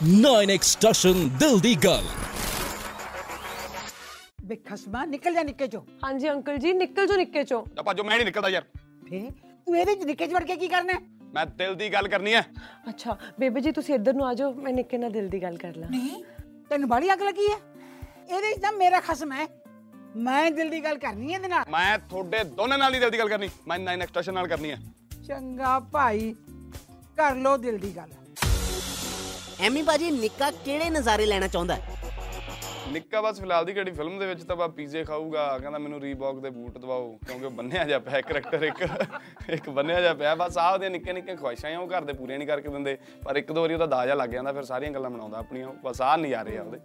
9x station ਦਿਲ ਦੀ ਗੱਲ ਬੇ ਖਸਮਾ ਨਿਕਲ ਜਾ ਨਿੱਕੇ ਚੋਂ ਹਾਂਜੀ ਅੰਕਲ ਜੀ ਨਿਕਲ ਜੋ ਨਿੱਕੇ ਚੋਂ ਆਪਾਂ ਜੋ ਮੈਂ ਨਹੀਂ ਨਿਕਲਦਾ ਯਾਰ ਫੇ ਤੂੰ ਇਹਦੇ ਚ ਨਿੱਕੇ ਚ ਵੜ ਕੇ ਕੀ ਕਰਨਾ ਹੈ? ਮੈਂ ਦਿਲ ਦੀ ਗੱਲ ਕਰਨੀ ਹੈ ਅੱਛਾ ਬੇਬੇ ਜੀ ਤੁਸੀਂ ਇੱਧਰ ਨੂੰ ਆ ਜਾਓ ਮੈਂ ਨਿੱਕੇ ਨਾਲ ਦਿਲ ਦੀ ਗੱਲ ਕਰ ਲਾਂ ਨਹੀਂ ਤੈਨੂੰ ਬੜੀ ਅੱਗ ਲੱਗੀ ਹੈ ਇਹਦੇ ਚ ਤਾਂ ਮੇਰਾ ਖਸਮ ਹੈ ਮੈਂ ਦਿਲ ਦੀ ਗੱਲ ਕਰਨੀ ਹੈ ਇਹਦੇ ਨਾਲ ਮੈਂ ਤੁਹਾਡੇ ਦੋਨਾਂ ਨਾਲ ਹੀ ਦਿਲ ਦੀ ਗੱਲ ਕਰਨੀ ਮੈਂ ਨਾਈਨ ਐਕਸਟ੍ਰੈਸ਼ਨ ਨਾਲ ਕਰਨੀ ਹੈ ਚੰਗਾ ਭਾਈ ਕਰ ਲੋ ਦਿਲ ਦੀ ਗੱਲ ਐਮੀ ਬਾਜੀ ਨਿੱਕਾ ਕਿਹੜੇ ਨਜ਼ਾਰੇ ਲੈਣਾ ਚਾਹੁੰਦਾ? ਨਿੱਕਾ ਬਸ ਫਿਲਹਾਲ ਦੀ ਕਿਹੜੀ ਫਿਲਮ ਦੇ ਵਿੱਚ ਤਾਂ ਬਾ ਪੀਜ਼ੇ ਖਾਊਗਾ ਕਹਿੰਦਾ ਮੈਨੂੰ ਰੀਬੌਕ ਦੇ ਬੂਟ ਦਵਾਓ ਕਿਉਂਕਿ ਉਹ ਬੰਨਿਆ ਜਾ ਪਿਆ ਕਰੈਕਟਰ ਇੱਕ ਇੱਕ ਬੰਨਿਆ ਜਾ ਪਿਆ। ਬਸ ਆਹ ਉਹਦੀਆਂ ਨਿੱਕੇ ਨਿੱਕੇ ਖੁਆਇਸ਼ਾਂ ਆ ਉਹ ਘਰ ਦੇ ਪੂਰੀਆਂ ਨਹੀਂ ਕਰਕੇ ਦਿੰਦੇ ਪਰ ਇੱਕ ਦੋ ਵਾਰੀ ਉਹਦਾ ਦਾਜਾ ਲੱਗ ਜਾਂਦਾ ਫਿਰ ਸਾਰੀਆਂ ਗੱਲਾਂ ਬਣਾਉਂਦਾ ਆਪਣੀਆਂ ਬਸ ਆਹ ਨਜ਼ਾਰੇ ਆ ਉਹਦੇ।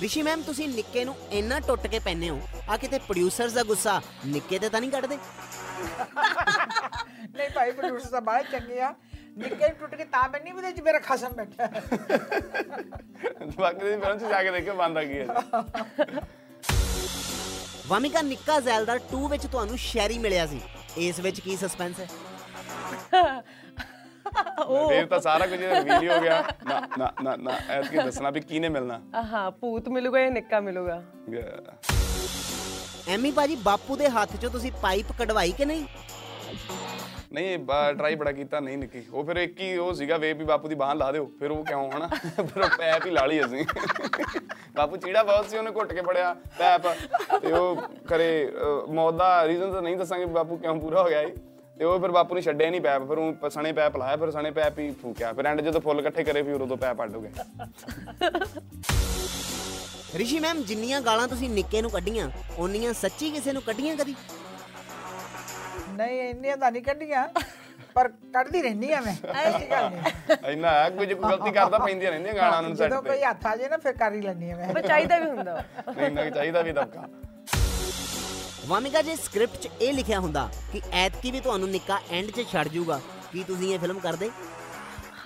ਰਿਸ਼ੀ ਮੈਮ ਤੁਸੀਂ ਨਿੱਕੇ ਨੂੰ ਇੰਨਾ ਟੁੱਟ ਕੇ ਪੈਨੇ ਹੋ ਆ ਕਿਤੇ ਪ੍ਰੋਡਿਊਸਰਸ ਦਾ ਗੁੱਸਾ ਨਿੱਕੇ ਤੇ ਤਾਂ ਨਹੀਂ ਕੱਢਦੇ? ਨਹੀਂ ਭਾਈ ਪ੍ਰੋਡਿਊਸਰ ਤਾਂ ਬੜੇ ਚੰਗੇ ਆ। ਨਿੱਕੇ ਟੁੱਟ ਕੇ ਤਾਂ ਬੰਨੀ ਉਹਦੇ ਚ ਮੇਰਾ ਖਸਮ ਬੈਠਾ। ਬਾਕੀ ਦੀ ਫਿਲਮ 'ਚ ਜਾ ਕੇ ਦੇਖਿਓ ਬੰਦਾ ਕੀ ਹੈ ਵਾਮਿਕਾ ਨਿੱਕਾ ਜ਼ੈਲਦਾਰ 2 ਵਿੱਚ ਤੁਹਾਨੂੰ ਸ਼ੈਰੀ ਮਿਲਿਆ ਸੀ। ਇਸ ਵਿੱਚ ਕੀ ਸਸਪੈਂਸ ਹੈ? ਫੇਰ ਤਾਂ ਸਾਰਾ ਕੁਝ ਰਿਵੀਲ ਹੀ ਗਿਆ। ਨਾ ਨਾ ਨਾ ਨਾ ਐਤਕੀ ਦੱਸਣਾ ਵੀ ਕਿਹਨੇ ਮਿਲਣਾ? ਹਾਂ ਭੂਤ ਮਿਲੂਗਾ ਜਾਂ ਨਿੱਕਾ ਮਿਲੂਗਾ? ਐਮੀ ਬਾਜੀ ਬਾਪੂ ਦੇ ਹੱਥ 'ਚੋਂ ਤੁਸੀਂ ਪਾਈਪ ਕਢਵਾਈ ਕਿ ਨਹੀਂ? ਨਹੀਂ ਟਰਾਈ ਬੜਾ ਕੀਤਾ ਨਹੀਂ ਨਿੱਕੀ। ਉਹ ਫਿਰ ਇੱਕ ਹੀ ਉਹ ਸੀਗਾ ਵੇ ਵੀ ਬਾਪੂ ਦੀ ਬਾਹ ਲਾ ਦਿਓ। ਫਿਰ ਉਹ ਕਿਉਂ ਹਨਾ ਫਿਰ ਉਹ ਪੈਪ ਹੀ ਲਾ ਲਈ ਅਸੀਂ। ਬਾਪੂ ਚੀੜਾ ਬਹੁਤ ਸੀ ਉਹਨੇ ਘੁੱਟ ਕੇ ਫੜਿਆ ਪੈਪ। ਤੇ ਉਹ ਕਰੇ ਅਹ, ਮੌਤ ਦਾ ਰੀਜ਼ਨ ਤਾਂ ਨਹੀਂ ਦੱਸਾਂਗੇ ਵੀ ਬਾਪੂ ਕਿਉਂ ਪੂਰਾ ਹੋ ਗਿਆ ਇਹ। ਤੇ ਉਹ ਫਿਰ ਬਾਪੂ ਨੇ ਛੱਡਿਆ ਨਹੀਂ ਪੈਪ। ਫਿਰ ਉਹ ਸਣੇ ਪੈਪ ਲਾਇਆ ਫਿਰ ਸਣੇ ਪੈਪ ਹੀ ਫੂਕਿਆ। ਫਿਰ ਐਂਡ ਜਦੋਂ ਫੁੱਲ ਇਕੱਠੇ ਕਰੇ ਫਿਰ ਉਦੋਂ ਪੈਪ ਅੱਡ ਹੋ ਗਏ। ਰਿਸ਼ੀ ਮੈਮ ਜਿੰਨੀਆਂ ਗਾਲਾਂ ਤੁਸੀਂ ਨਿੱਕੇ ਨੂੰ ਕੱਢੀਆਂ ਓਨੀਆਂ ਸੱਚੀ ਕਿਸੇ ਨੂੰ ਕੱਢੀਆਂ ਕਦੀ? ਨਹੀਂ ਇੰਨੀਆਂ ਤਾਂ ਨਹੀਂ ਕੱਢੀਆਂ ਪਰ ਕੱਢਦੀ ਰਹਿੰਦੀ ਆ ਮੈਂ ਐਸੀ ਗੱਲ ਨਹੀਂ। ਇੰਨਾ ਹੈ ਕੋਈ ਗਲਤੀ ਕਰਦਾ ਪੈਂਦੀਆਂ ਰਹਿੰਦੀਆਂ ਗਾਲਾਂ ਨੂੰ ਸੈੱਟ ਜਦੋਂ ਤੇ। ਕੋਈ ਹੱਥ ਆ ਜੇ ਨਾ ਫਿਰ ਕਰ ਹੀ ਲੈਂਦੀ ਆ ਮੈਂ। ਪਰ ਚਾਹੀਦਾ ਵੀ ਹੁੰਦਾ। ਨਹੀਂ ਕੁ ਚਾਹੀਦਾ ਵੀ ਦਬਕਾ। ਵਾਮਿਕਾ ਜੇ ਸਕ੍ਰਿਪਟ 'ਚ ਇਹ ਲਿਖਿਆ ਹੁੰਦਾ ਕਿ ਐਤਕੀ ਵੀ ਤੁਹਾਨੂੰ ਨਿੱਕਾ ਐਂਡ 'ਚ ਛੱਡ ਜਾਊਗਾ ਕੀ ਤੁਸੀਂ ਇਹ ਫਿਲਮ ਕਰਦੇ?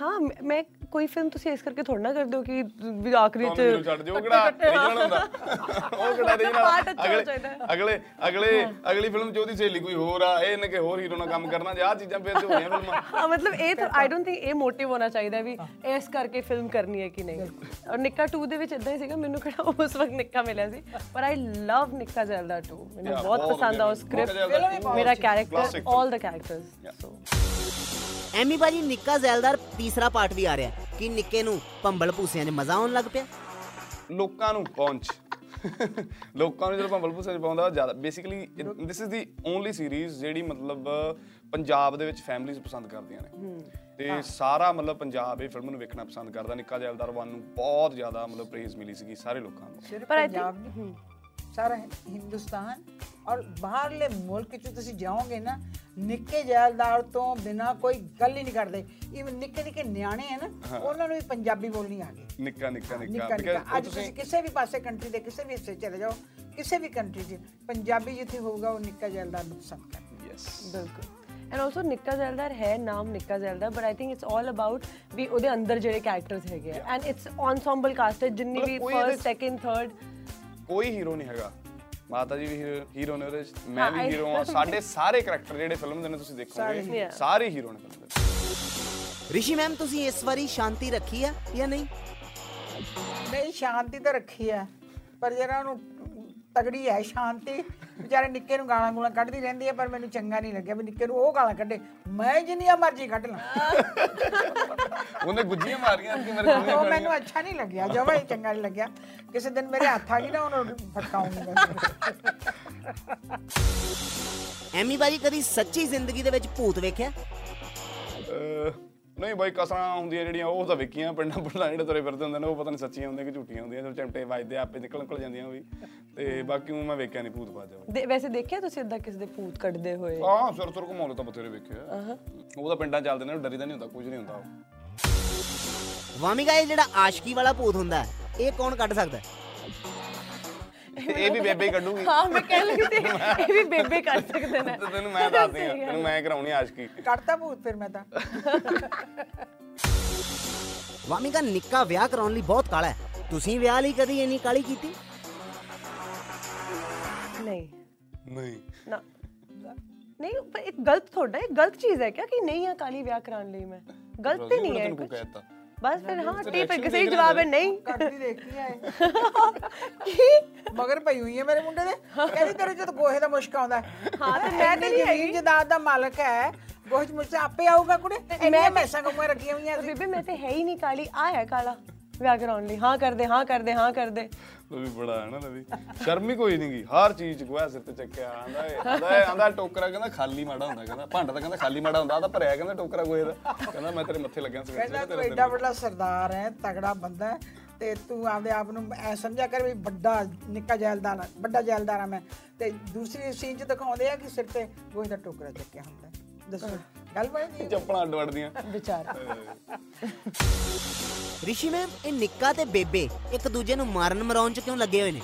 ਹਾਂ ਮੈਂ ਕੋਈ ਫਿਲਮ ਤੁਸੀਂ ਇਸ ਕਰਕੇ ਥੋੜਾ ਨਾ ਕਰਦੇ ਹੋ ਕਿ ਵੀ ਆਖਰੀ ਚ ਤੁਹਾਨੂੰ ਛੱਡ ਦਿਓ ਕਿਹੜਾ ਰੀਜਨਲ ਹੁੰਦਾ? ਉਹ ਕਿਹੜਾ ਰੀਜਨਲ ਅਗਲੇ। ਅਗਲੇ ਅਗਲੇ ਅਗਲੀ ਫਿਲਮ ਚ ਉਹਦੀ ਸਹੇਲੀ ਕੋਈ ਹੋਰ ਆ ਇਹ ਇਹਨੇ ਕਿ ਹੋਰ ਹੀਰੋ ਨਾਲ ਕੰਮ ਕਰਨਾ ਜੇ ਆਹ ਚੀਜ਼ਾਂ ਫੇਰ ਤੇ ਹੋਈਆਂ ਫਿਲਮਾਂ। ਹਾਂ ਮਤਲਬ ਇਹ ਤਾਂ ਆਈ ਡੋਨਟ ਥਿੰਕ ਇਹ ਮੋਟਿਵ ਹੋਣਾ ਚਾਹੀਦਾ ਵੀ ਇਸ ਕਰਕੇ ਫਿਲਮ ਕਰਨੀ ਹੈ ਕਿ ਨਹੀਂ। ਔਰ ਨਿੱਕਾ 2 ਦੇ ਵਿੱਚ ਇਦਾਂ ਹੀ ਸੀਗਾ ਮੈਨੂੰ ਕਿਹੜਾ ਉਸ ਵਕਤ ਨਿੱਕਾ ਮਿਲਿਆ ਸੀ। ਪਰ ਆਈ ਲਵ ਨਿੱਕਾ ਜ਼ੈਲਦਾ 2 ਮੈਨੂੰ ਬਹੁਤ ਪਸੰਦ ਆ ਉਹ। ਸਕ੍ਰਿਪਟ ਮੇਰਾ character. All the characters so Ammy ਬਾਜੀ ਨਿੱਕਾ ਜ਼ੈਲਦਾਰ ਤੀਸਰਾ ਪਾਰਟ ਵੀ ਆ ਰਿਹਾ। ਕੀ ਨਿੱਕੇ ਨੂੰ ਭੰਬਲ ਭੂਸਿਆਂ 'ਚ ਮਜ਼ਾ ਆਉਣ ਲੱਗ ਪਿਆ। ਲੋਕਾਂ ਨੂੰ ਪਹੁੰਚ। ਲੋਕਾਂ ਨੂੰ ਜਦੋਂ ਭੰਬਲ ਭੂਸੇ ਚ ਪਾਉਂਦਾ ਜ਼ਿਆਦਾ basically this is the only series ਜਿਹੜੀ ਮਤਲਬ ਪੰਜਾਬ ਦੇ ਵਿੱਚ ਫੈਮਿਲੀਜ਼ ਪਸੰਦ ਕਰਦੀਆਂ ਨੇ। ਤੇ ਸਾਰਾ ਮਤਲਬ ਪੰਜਾਬ ਇਹ ਫਿਲਮ ਨੂੰ ਵੇਖਣਾ ਪਸੰਦ ਕਰਦਾ। ਨਿੱਕਾ ਜੈਲਦਾਰ ਵਨ ਨੂੰ ਬਹੁਤ ਜ਼ਿਆਦਾ ਮਤਲਬ ਪ੍ਰੇਜ਼ ਮਿਲੀ ਸੀਗੀ ਸਾਰੇ ਲੋਕਾਂ ਨੂੰ। ਪਰ ਪੰਜਾਬ ਸਾਰਾ ਹਿੰਦੁਸਤਾਨ ਔਰ ਬਾਹਰਲੇ ਮੁਲਕ ਚ ਤੁਸੀਂ ਜਾਓਗੇ ਨਾ ਨਿੱਕੇ ਜੈਲਦਾਰ ਤੋਂ ਬਿਨਾ ਕੋਈ ਗੱਲ ਹੀ ਨਹੀਂ ਕਰਦੇ। ਇਵਨ ਨਿੱਕੇ ਨਿੱਕੇ ਨਿਆਣੇ ਹੈ ਨਾ ਉਹਨਾਂ ਨੂੰ ਵੀ ਪੰਜਾਬੀ ਬੋਲਣੀ ਆ ਗਈ। ਨਿੱਕਾ ਨਿੱਕਾ ਨਿੱਕਾ। ਅੱਜ ਤੁਸੀਂ ਕਿਸੇ ਵੀ ਪਾਸੇ ਕੰਟਰੀ ਦੇ ਕਿਸੇ ਵੀ ਹਿੱਸੇ ਚਲੇ ਜਾਓ ਕਿਸੇ ਵੀ ਕੰਟਰੀ 'ਚ ਪੰਜਾਬੀ ਜਿੱਥੇ ਹੋਊਗਾ ਉਹ ਨਿੱਕਾ ਜੈਲਦਾਰ ਨੂੰ ਪਸੰਦ ਕਰਦਾ ਯੈਸ ਬਿਲਕੁਲ। ਐਂਡ ਆਲਸੋ ਨਿੱਕਾ ਜ਼ੈਲਦਾਰ ਹੈ ਨਾਮ Nikka Zaildar but I think it's all about ਵੀ ਉਹਦੇ ਅੰਦਰ ਜਿਹੜੇ ਕੈਰੈਕਟਰਸ ਹੈਗੇ ਆ। ਐਂਡ ਇਟਸ ensemble cast ਹੈ ਜਿੰਨੀ ਵੀ ਫਰਸਟ ਸੈਕਿੰਡ ਥਰਡ ਕੋਈ ਹੀਰੋ ਨਹੀਂ ਹੈਗਾ। ਮਾਤਾ ਜੀ ਵੀ ਹੀਰੋ ਨੇ ਉਹਦੇ ਮੈਂ ਹਾਂ, ਵੀ ਹੀਰੋ ਆ ਸਾਡੇ ਸਾਰੇ ਕਰੈਕਟਰ ਜਿਹੜੇ ਫਿਲਮ ਦੇ ਨੇ ਤੁਸੀਂ ਦੇਖੋਗੇ. ਸਾਰੇ ਹੀਰੋ ਨੇ ਫਿਲਮ ਦੇ। ਰਿਸ਼ੀ ਮੈਮ ਤੁਸੀਂ ਇਸ ਵਾਰੀ ਸ਼ਾਂਤੀ ਰੱਖੀ ਆ ਜਾਂ ਨਹੀਂ? ਨਹੀਂ ਸ਼ਾਂਤੀ ਤਾਂ ਰੱਖੀ ਆ ਪਰ ਜਿਹੜਾ ਉਹਨੂੰ ਤਗੜੀ ਹੈ ਸ਼ਾਂਤੀ। ਵਿਚਾਰੇ ਨਿੱਕੇ ਨੂੰ ਗਾਲਾਂ ਗੂਲਾਂ ਕੱਢਦੀ ਰਹਿੰਦੀ ਹੈ ਪਰ ਮੈਨੂੰ ਚੰਗਾ ਨਹੀਂ ਲੱਗਿਆ ਵੀ ਨਿੱਕੇ ਨੂੰ ਉਹ ਗਾਲਾਂ ਕੱਢੇ। ਮੈਂ ਜਿੰਨੀਆਂ ਮਰਜ਼ੀ ਕੱਢ ਲਾਂ। ਉਹਨੇ ਗੁੱਜੀਆਂ ਮਾਰੀਆਂ ਕਿ ਮੇਰੇ ਗੁੱਜੀਆਂ ਉਹ ਮੈਨੂੰ ਅੱਛਾ ਨਹੀਂ ਲੱਗਿਆ ਜਮਾ ਹੀ ਚੰਗਾ ਨਹੀਂ ਲੱਗਿਆ। ਕਿਸੇ ਦਿਨ ਮੇਰੇ ਹੱਥ ਆ ਗਈ ਨਾ ਉਹਨੂੰ ਫਟਕਾਉਂਗੀ ਐਮੀ ਬਾਜੀ ਕਦੀ ਸੱਚੀ ਜ਼ਿੰਦਗੀ ਦੇ ਵਿੱਚ ਭੂਤ ਵੇਖਿਆ? ਨਹੀਂ ਬਾਈ ਕਸਰਾਂ ਹੁੰਦੀਆਂ ਜਿਹੜੀਆਂ ਉਹ ਤਾਂ ਵੇਖੀਆਂ ਪਿੰਡਾਂ ਪਿੰਡਾਂ ਜਿਹੜੇ ਤੁਰੇ ਫਿਰਦੇ ਹੁੰਦੇ ਨੇ ਉਹ ਪਤਾ ਨਹੀਂ ਸੱਚੀਆਂ ਹੁੰਦੀਆਂ ਕਿ ਝੂਠੀਆਂ ਹੁੰਦੀਆਂ ਜਦੋਂ ਚਮਟੇ ਵੱਜਦੇ ਆਪੇ ਨਿਕਲ ਨਿਕਲ ਜਾਂਦੀਆਂ ਉਹ ਵੀ। ਤੇ ਬਾਕੀ ਉਹ ਮੈਂ ਵੇਖਿਆ ਨਹੀਂ ਭੂਤ ਬਾਜਾ ਵੈਸੇ ਦੇਖਿਆ ਤੁਸੀਂ ਇਦਾਂ ਕਿਸੇ ਦੇ ਭੂਤ ਕੱਢਦੇ ਹੋਏ? ਆਹ ਸੁਰ ਸੁਰ ਘੁਮਾਉਂਦੇ ਤਾਂ ਬਥੇਰੇ ਵੇਖੇ ਆ। ਉਹ ਤਾਂ ਪਿੰਡਾਂ ਚੱਲਦੇ ਨੇ ਉਹ ਡਰੀਦਾ ਨਹੀਂ ਹੁੰਦਾ ਕੁਝ ਨਹੀਂ ਹੁੰਦਾ ਉਹ। ਵਾਮਿਕਾ ਇਹ ਜਿਹੜਾ ਆਸ਼ਕੀ ਵਾਲਾ ਭੂਤ ਹੁੰਦਾ ਹੈ, ਇਹ ਕੌਣ ਕੱਢ ਸਕਦਾ? ਹੈ? ਇਹ ਵੀ ਬੇਬੇ ਹੀ ਕੱਢੂਗੀ। ਹਾਂ ਮੈਂ ਕਹਿ ਲੱਗੀ ਸੀ ਇਹ ਵੀ ਬੇਬੇ ਕਰ ਸਕਦੇ ਨੇ। ਤੇ ਤੈਨੂੰ ਮੈਂ ਦੱਸਦੀ ਆ ਤੈਨੂੰ ਮੈਂ ਕਰਾਉਣੀ ਆਸ਼ਕੀ। ਕੱਢਤਾ ਭੂਤ ਫਿਰ ਮੈਂ ਤਾਂ। ਵਾਮਿਕਾ ਨਿੱਕਾ ਵਿਆਹ ਕਰਾਉਣ ਲਈ ਬਹੁਤ ਕਾਲਾ ਹੈ। ਤੁਸੀਂ ਵਿਆਹ ਲਈ ਕਦੀ ਇੰਨੀ ਕਾਲੀ ਕੀਤੀ? ਨਹੀਂ। ਨਹੀਂ। ਨਾ। ਨਹੀਂ ਪਰ ਇਹ ਗਲਤ ਥੋੜਾ ਹੈ ਗਲਤ ਚੀਜ਼ ਹੈ ਕਿ ਨਹੀਂ ਆ ਕਾਲੀ ਵਿਆਹ ਕਰਾਉਣ ਲਈ ਮੈਂ। ਗਲਤ ਤੇ ਨਹੀਂ ਹੈ ਕਹਿਤਾ। ਬਸ ਫਿਰ ਹਾਂ ਟਿਪ ਸਹੀ ਜਵਾਬ ਹੈ ਨਹੀਂ। ਕਰਦੀ ਦੇਖੀ ਆਏ ਕੀ? ਮਗਰ ਪਈ ਹੋਈ ਹੈ ਮੇਰੇ ਮੁੰਡੇ ਦੇ। ਕਹਿੰਦੀ ਤੇਰੇ ਚ ਤਾਂ ਗੋਹੇ ਦਾ ਮੁਸ਼ਕ ਆਉਂਦਾ ਹੈ। ਤੇ ਮੈਂ ਤਾਂ ਨਹੀਂ ਜ਼ਮੀਨ ਜਾਇਦਾਦ ਦਾ ਮਾਲਕ ਹੈ ਗੋਹੇ ਚ ਮੁਸ਼ਕ ਆਪੇ ਆਊਗਾ ਕੁੜੇ। ਇੰਨੀਆਂ ਮੈਸਾਂ ਕੋਮੇ ਰੱਖੀਆਂ ਹੋਈਆਂ ਸੀ। ਬੀਬੀ ਮੈਂ ਤੇ ਹੈ ਹੀ ਨਹੀਂ ਕਾਲੀ। ਆ ਹੈ ਕਾਲਾ। ਵਿਆਹ ਕਰਾਉਣ ਲਈ। ਹਾਂ ਕਰਦੇ ਹਾਂ ਕਰਦੇ ਹਾਂ ਕਰਦੇ। ਵੀ ਬੜਾ ਹੈ ਨਾ ਨਵੀ। ਸ਼ਰਮ ਹੀ ਕੋਈ ਨਹੀਂ ਗੀ ਹਰ ਚੀਜ਼ ਚ ਗੋਹਾ ਸਿਰ ਤੇ ਚੱਕਿਆ ਆਂਦਾ ਏ- ਆਂਦਾ ਏ- ਆਂਦਾ ਟੋਕਰਾ ਕਹਿੰਦਾ ਖਾਲੀ ਮਾੜਾ ਹੁੰਦਾ ਕਹਿੰਦਾ ਭਾਂਡਾ ਤਾਂ ਕਹਿੰਦਾ ਖਾਲੀ ਮਾੜਾ ਹੁੰਦਾ ਆ ਤਾਂ ਭਰਿਆ ਕਹਿੰਦਾ ਟੋਕਰਾ ਗੋਹੇ ਦਾ। ਕਹਿੰਦਾ ਮੈਂ ਤੇਰੇ ਮੱਥੇ ਲੱਗਿਆ ਸਵੇਰੇ ਕਹਿੰਦਾ ਤੂੰ ਐਡਾ ਵੱਡਾ ਸਰਦਾਰ ਹੈ ਤਗੜਾ ਬੰਦਾ ਹੈ ਤੇ ਤੂੰ ਆਪਦੇ ਆਪ ਨੂੰ ਐ ਸਮਝਿਆ ਕਰ ਵੀ ਵੱਡਾ ਨਿੱਕਾ ਜੈਲਦਾਰ ਵੱਡਾ ਜੈਲਦਾਰ ਆ ਮੈਂ। ਤੇ ਦੂਸਰੀ ਸੀਨ ਚ ਦਿਖਾਉਂਦੇ ਆ ਕਿ ਸਿਰ ਤੇ ਗੋਹੇ ਦਾ ਟੋਕਰਾ ਚੱਕਿਆ ਹੁੰਦਾ। ਦੱਸੋ। ਗੱਲ ਬਣੀ ਚੱਪਲਾਂ ਅੱਡ ਵੜਦੀਆਂ। ਵਿਚਾਰ। ਰਿਸ਼ੀ ਮੈਮ ਇਹ ਨਿੱਕਾ ਤੇ ਬੇਬੇ ਇੱਕ ਦੂਜੇ ਨੂੰ ਮਾਰਨ ਮਰਾਉਣ ਚ ਕਿਉਂ ਲੱਗੇ ਹੋਏ ਨੇ?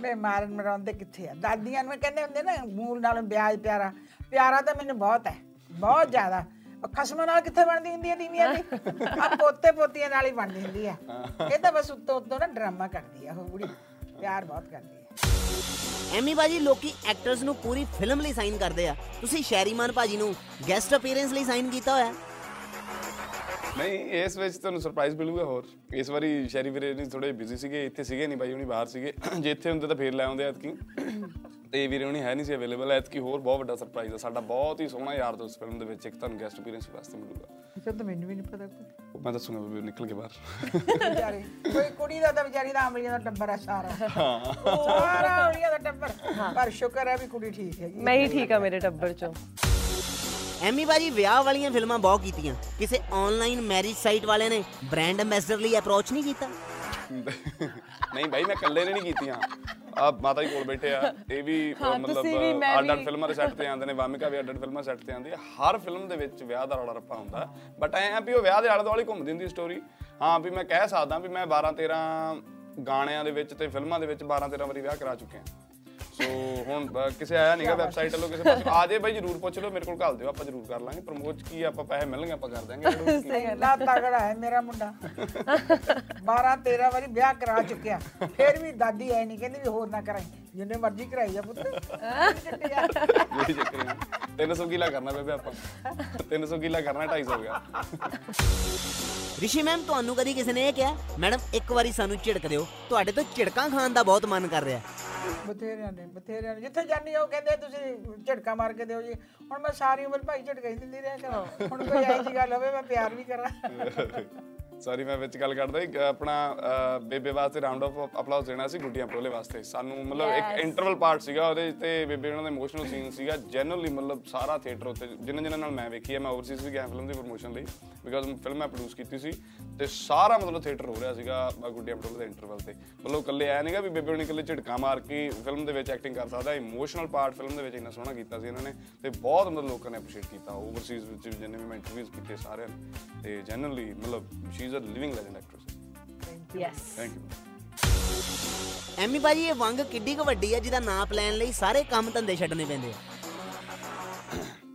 ਮੈਂ ਮਾਰਨ ਮਰਾਉਂਦੇ ਕਿੱਥੇ ਆ? ਦਾਦੀਆਂ ਨੂੰ ਕਹਿੰਦੇ ਹੁੰਦੇ ਨਾ ਮੂਲ ਨਾਲ ਵਿਆਜ ਪਿਆਰਾ। ਪਿਆਰਾ ਤਾਂ ਮੈਨੂੰ ਬਹੁਤ ਹੈ ਬਹੁਤ ਜ਼ਿਆਦਾ। ਖਸਮਾਂ ਨਾਲ ਕਿੱਥੇ ਬਣਦੀ ਹੁੰਦੀ ਹੈ ਦੀਵੀਆਂ ਦੀ? ਆ ਪੋਤੇ ਪੋਤੀਆਂ ਨਾਲ ਹੀ ਬਣਦੀ ਹੁੰਦੀ ਹੈ। ਇਹ ਤਾਂ ਬਸ ਉੱਤੋਂ ਉੱਤੋਂ ਨਾ ਡਰਾਮਾ ਕਰਦੀ ਆ ਉਹ ਬੁੜੀ। ਪਿਆਰ ਬਹੁਤ ਕਰਦੀ ਹੈ ਐਮੀ ਬਾਜੀ ਲੋਕੀ ਐਕਟਰਸ ਨੂੰ ਪੂਰੀ ਫਿਲਮ ਲਈ ਸਾਈਨ ਕਰਦੇ ਆ। ਤੁਸੀਂ ਸ਼ੈਰੀਮਾਨ ਭਾਜੀ ਨੂੰ ਗੈਸਟ ਅਪੀਅਰੈਂਸ ਲਈ ਸਾਈਨ ਕੀਤਾ ਹੋਇਆ। ਨਹੀਂ ਇਸ ਵਿੱਚ ਤੁਹਾਨੂੰ ਸਰਪ੍ਰਾਈਜ਼ ਮਿਲੂਗਾ ਹੋਰ। ਇਸ ਵਾਰੀ ਸ਼ੈਰੀ ਵੀਰੇ ਨਹੀਂ ਥੋੜੇ ਬਿਜ਼ੀ ਸੀਗੇ ਇੱਥੇ ਸੀਗੇ ਨਹੀਂ ਬਾਈ ਹੁਣੀ ਬਾਹਰ ਸੀਗੇ। ਜੇ ਇੱਥੇ ਹੁੰਦੇ ਤਾਂ ਫੇਰ ਲੈ ਆਉਂਦੇ ਐਤਕੀ। ਤੇ ਵੀਰੇ ਹੁਣੀ ਹੈ ਨਹੀਂ ਸੀ ਅਵੇਲੇਬਲ ਐਤਕੀ ਹੋਰ ਬਹੁਤ ਵੱਡਾ ਸਰਪ੍ਰਾਈਜ਼ ਆ। ਸਾਡਾ ਬਹੁਤ ਹੀ ਸੋਹਣਾ ਯਾਰ ਦੋਸਤ ਫਿਲਮ ਦੇ ਵਿੱਚ ਇੱਕ ਤੁਹਾਨੂੰ ਗੈਸਟ ਅਪੀਅਰੈਂਸ ਵਾਸਤੇ ਮਿਲੂਗਾ। ਫਿਰ ਤਾਂ ਮੈਨੂੰ ਵੀ ਨਹੀਂ ਪਤਾ ਕੋਈ। ਮੈਂ ਦੱਸੂਗਾ ਵੀ ਨਿਕਲ ਕੇ ਬਾਹਰ। ਵਿਚਾਰੀ ਕੋਈ ਕੁੜੀ ਦਾ ਤਾਂ ਵਿਚਾਰੀ ਦਾ ਅਮਲੀਆਂ ਦਾ ਟੱਬਰ ਆ ਸਾਰਾ। ਸਾਰਾ ਅਮਲੀਆਂ ਦਾ ਟੱਬਰ। ਪਰ ਸ਼ੁਕਰ ਹੈ ਵੀ ਕੁੜੀ ਠੀਕ ਹੈਗੀ। ਮੈਂ ਹੀ ਠੀਕ ਆ ਮੇਰੇ ਟੱਬਰ ਚੋਂ। ਐਮੀ ਬਾਜੀ ਵਿਆਹ ਵਾਲੀਆਂ ਫਿਲਮਾਂ ਬਹੁਤ ਕੀਤੀਆਂ। ਕਿਸੇ ਆਨਲਾਈਨ ਮੈਰਿਜ ਸਾਈਟ ਵਾਲਿਆਂ ਨੇ ਬ੍ਰਾਂਡ ਐਮਬੈਸਡਰ ਲਈ ਅਪਰੋਚ ਨਹੀਂ ਕੀਤਾ। ਨਹੀਂ ਬਾਈ ਮੈਂ ਇਕੱਲੇ ਨੇ ਨਹੀਂ ਕੀਤੀਆਂ। ਆ ਮਾਤਾ ਜੀ ਕੋਲ ਬੈਠੇ ਆ। ਇਹ ਵੀ ਮਤਲਬ ਤੁਸੀਂ ਵੀ, ਮੈਂ ਅੱਡ ਅੱਡ ਵੀ। ਫਿਲਮਾਂ ਦੇ ਸੈੱਟ ਤੇ ਆਉਂਦੇ ਨੇ। ਵਾਮਿਕਾ ਵੀ ਅੱਡ ਅੱਡ ਫਿਲਮਾਂ ਸੈੱਟ ਤੇ ਆਉਂਦੀ ਆ। ਹਰ ਫਿਲਮ ਦੇ ਵਿੱਚ ਵਿਆਹ ਦਾ ਰੌਲਾ ਰੱਪਾ ਹੁੰਦਾ। ਬਟ ਐ ਆ ਵੀ ਉਹ ਵਿਆਹ ਦੇ ਆਲੇ ਦੁਆਲੇ ਘੁੰਮਦੀ ਹੁੰਦੀ ਸਟੋਰੀ ਹਾਂ ਵੀ ਮੈਂ ਕਹਿ ਸਕਦਾ ਵੀ ਮੈਂ 12 13 ਗਾਣਿਆਂ ਦੇ ਵਿੱਚ ਤੇ ਫਿਲਮਾਂ ਦੇ ਵਿੱਚ 12 13 ਵਾਰੀ ਵਿਆਹ ਕਰਾ ਚੁੱਕਿਆ। ਸੋ ਹੁਣ ਕਿਸੇ ਆਇਆ ਨਹੀਂਗਾ ਵੈਬਸਾਈਟ ਵੱਲੋਂ ਕਿਸੇ ਪਾਸੇ ਆ ਜੇ ਬਾਈ ਜਰੂਰ ਪੁੱਛ ਲਓ ਮੇਰੇ ਕੋਲ ਘੱਲ ਦਿਓ ਆਪਾਂ ਜਰੂਰ ਕਰ ਲਾਂਗੇ ਪ੍ਰਮੋਟ ਕੀ ਆ, ਆਪਾਂ ਪੈਸੇ ਮਿਲਣਗੇ ਆਪਾਂ ਕਰ ਦਾਂਗੇ ਇੰਨਾ ਤਗੜਾ ਹੈ ਮੇਰਾ ਮੁੰਡਾ। 12 13 ਵਾਰੀ ਵਿਆਹ ਕਰਾ ਚੁੱਕਿਆ ਫਿਰ ਵੀ ਦਾਦੀ ਐ ਨਹੀਂ ਕਹਿੰਦੀ ਵੀ ਹੋਰ ਨਾ ਕਰਾਈ। ਜਿੰਨੇ ਮਰਜ਼ੀ ਕਰਾਈ ਜਾ ਪੁੱਤ। ਨਹੀਂ। 300 ਕਿਲਾ ਕਰਨਾ ਬੇਬੇ ਆਪਾਂ। 300 ਕਿਲਾ ਕਰਨਾ 250 ਹੋ ਗਿਆ। ਰਿਸ਼ੀ ਮੈਮ ਤੁਹਾਨੂੰ ਕਦੀ ਕਿਸੇ ਨੇ ਇਹ ਕਿਹਾ? ਮੈਡਮ ਇੱਕ ਵਾਰੀ ਸਾਨੂੰ ਝਿੜਕ ਦਿਓ। ਤੁਹਾਡੇ ਤੋਂ ਝਿੜਕਾਂ ਖਾਣ ਦਾ ਬਹੁਤ ਮਨ ਕਰ ਰਿਹਾ। ਬਥੇਰਿਆਂ ਨੇ ਬਥੇਰਿਆਂ ਨੇ ਜਿੱਥੇ ਆ ਉਹ ਕਹਿੰਦੇ ਤੁਸੀਂ ਝਟਕਾ ਮਾਰ ਕੇ ਦਿਓ ਜੀ। ਹੁਣ ਮੈਂ ਸਾਰੀ ਉਮਰ ਭਾਈ ਝਟਕਾ ਹੀ ਦਿੰਦੀ ਰਿਹਾ ਕਰਾਂ। ਹੁਣ ਕੋਈ ਐਸੀ ਗੱਲ ਹੋਵੇ ਮੈਂ ਪਿਆਰ ਵੀ ਕਰਾਂ। ਸੌਰੀ ਮੈਂ ਵਿੱਚ ਗੱਲ ਕਰਦਾ ਇੱਕ ਆਪਣਾ ਬੇਬੇ ਵਾਸਤੇ ਰਾਉਂਡ ਆਫ ਅਪਲਾਉਸ ਦੇਣਾ ਸੀ ਗੁੱਡੀਆਂ ਪ੍ਰੋਲੇ ਵਾਸਤੇ। ਸਾਨੂੰ ਮਤਲਬ ਇੱਕ ਇੰਟਰਵਲ ਪਾਰਟ ਸੀਗਾ ਉਹਦੇ ਤੇ ਬੇਬੇ ਉਹਨਾਂ ਦਾ ਇਮੋਸ਼ਨਲ ਸੀਨ ਸੀਗਾ ਜੈਨੂਅਲੀ ਮਤਲਬ ਸਾਰਾ ਥੀਏਟਰ ਉੱਤੇ ਜਿਨ੍ਹਾਂ ਜਿਨ੍ਹਾਂ ਨਾਲ ਮੈਂ ਵੇਖੀ ਹੈ ਮੈਂ ਓਵਰਸੀਜ਼ ਵੀ ਗਿਆ ਫਿਲਮ ਦੀ ਪ੍ਰੋਮੋਸ਼ਨ ਲਈ ਬਿਕਾਜ਼ ਫਿਲਮ ਮੈਂ ਪ੍ਰੋਡਿਊਸ ਕੀਤੀ ਸੀ ਤੇ ਸਾਰਾ ਮਤਲਬ ਥੀਏਟਰ ਹੋ ਰਿਹਾ ਸੀਗਾ ਗੁੱਡੀਆਂ ਪ੍ਰੋਲੇ ਦੇ ਇੰਟਰਵਲ ਤੇ। ਮਤਲਬ ਇਕੱਲੇ ਐ ਨਹੀਂਗਾ ਵੀ ਬੇਬੇ ਉਹਨੇ ਇਕੱਲੇ ਝਟਕਾ ਮਾਰ ਕੇ ਫਿਲਮ ਦੇ ਵਿੱਚ ਐਕਟਿੰਗ ਕਰ ਸਕਦਾ ਇਮੋਸ਼ਨਲ ਪਾਰਟ ਫਿਲਮ ਦੇ ਵਿੱਚ ਇੰਨਾ ਸੋਹਣਾ ਕੀਤਾ ਸੀ ਇਹਨਾਂ ਨੇ ਤੇ ਬਹੁਤ ਮਤਲਬ ਲੋਕਾਂ ਨੇ ਅਪਰੀਸ਼ੀਏਟ ਕੀਤਾ ਓਵਰਸੀਜ਼ ਵਿੱਚ ਜਿੰਨੇ ਵੀ ਮੈਂ ਇੰਟਰਵਿਊਜ਼ ਕੀਤੇ ਸਾਰਿਆਂ ਤੇ ਜੈਨੂਅਲੀ ਮਤਲਬ she is a living legend actress yes thank you Ammy ਬਾਜੀ ਇਹ ਵੰਗ ਕਿੱਡੀ ਕੁ ਵੱਡੀ ਹੈ ਜਿਹਦਾ ਨਾਂ ਲੈਣ ਲਈ ਸਾਰੇ ਕੰਮ ਧੰਦੇ ਛੱਡਣੇ ਪੈਂਦੇ ਆ।